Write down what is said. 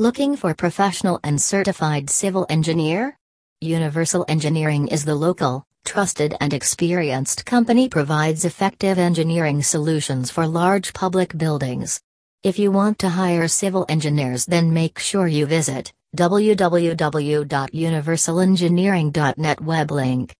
Looking for professional and certified civil engineer? Universal Engineering is the local, trusted and experienced company provides effective engineering solutions for large public buildings. If you want to hire civil engineers then make sure you visit www.universalengineering.net web link.